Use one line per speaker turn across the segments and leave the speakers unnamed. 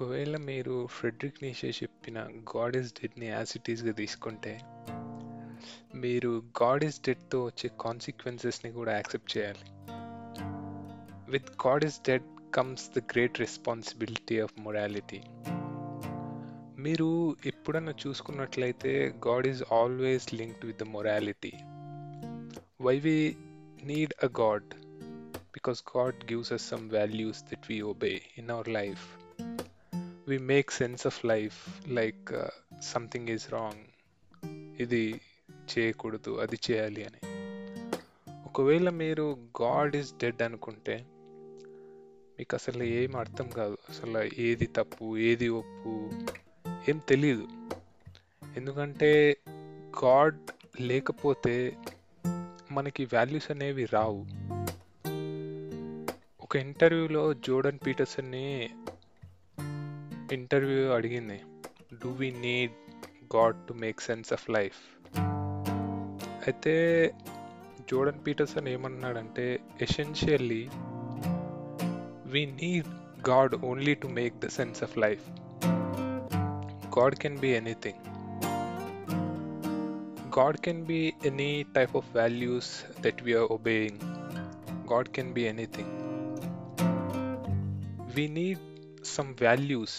ఒకవేళ మీరు Friedrich Nietzsche చెప్పిన గాడ్ ఇస్ డెడ్ని యాజ్ ఇట్ ఈస్గా తీసుకుంటే మీరు గాడ్ ఈస్ డెడ్తో వచ్చే కాన్సిక్వెన్సెస్ని కూడా యాక్సెప్ట్ చేయాలి. With God is dead comes the great responsibility of morality. మీరు ఎప్పుడన్నా చూసుకున్నట్లయితే God is always linked with the morality. Why we need a God? because God gives us some values that we obey in our life. We make sense of life like something is wrong ఇది చేయకూడదు అది చేయాలి అని. ఒకవేళ మీరు God is dead అనుకుంటే మీకు అసలు ఏం అర్థం కాదు. అసలు ఏది తప్పు ఏది ఒప్పు ఏం తెలియదు ఎందుకంటే గాడ్ లేకపోతే మనకి వాల్యూస్ అనేవి రావు. ఒక ఇంటర్వ్యూలో జోర్డన్ పీటర్సన్ని ఇంటర్వ్యూ అడిగింది. Do we need God to make sense of life అయితే జోర్డన్ పీటర్సన్ ఏమన్నాడంటే essentially we need God only to make the sense of life God can be anything God can be any type of values that we are obeying God can be anything we need some values,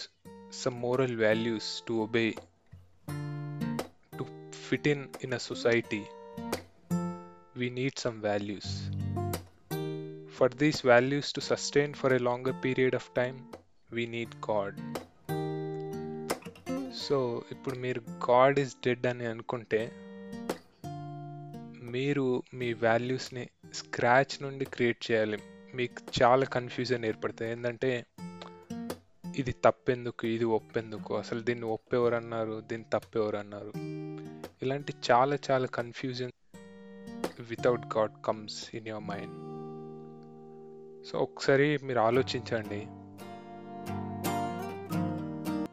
some moral values to obey, to fit in in a society. We need some values. For these values to sustain for a longer period of time, we need God. So ఇప్పుడు మీరు God is dead అని అనుకుంటే మీరు మీ వాల్యూస్ని scratch నుండి create చేయాలి మీకు చాలా కన్ఫ్యూజన్ ఏర్పడుతుంది ఏంటంటే ఇది తప్పెందుకు ఇది ఒప్పెందుకు అసలు దీన్ని ఒప్పేవారు అన్నారు దీన్ని తప్పేవారు అన్నారు ఇలాంటి చాలా చాలా confusion without God comes in your mind so ఒకసారి మీరు ఆలోచించండి.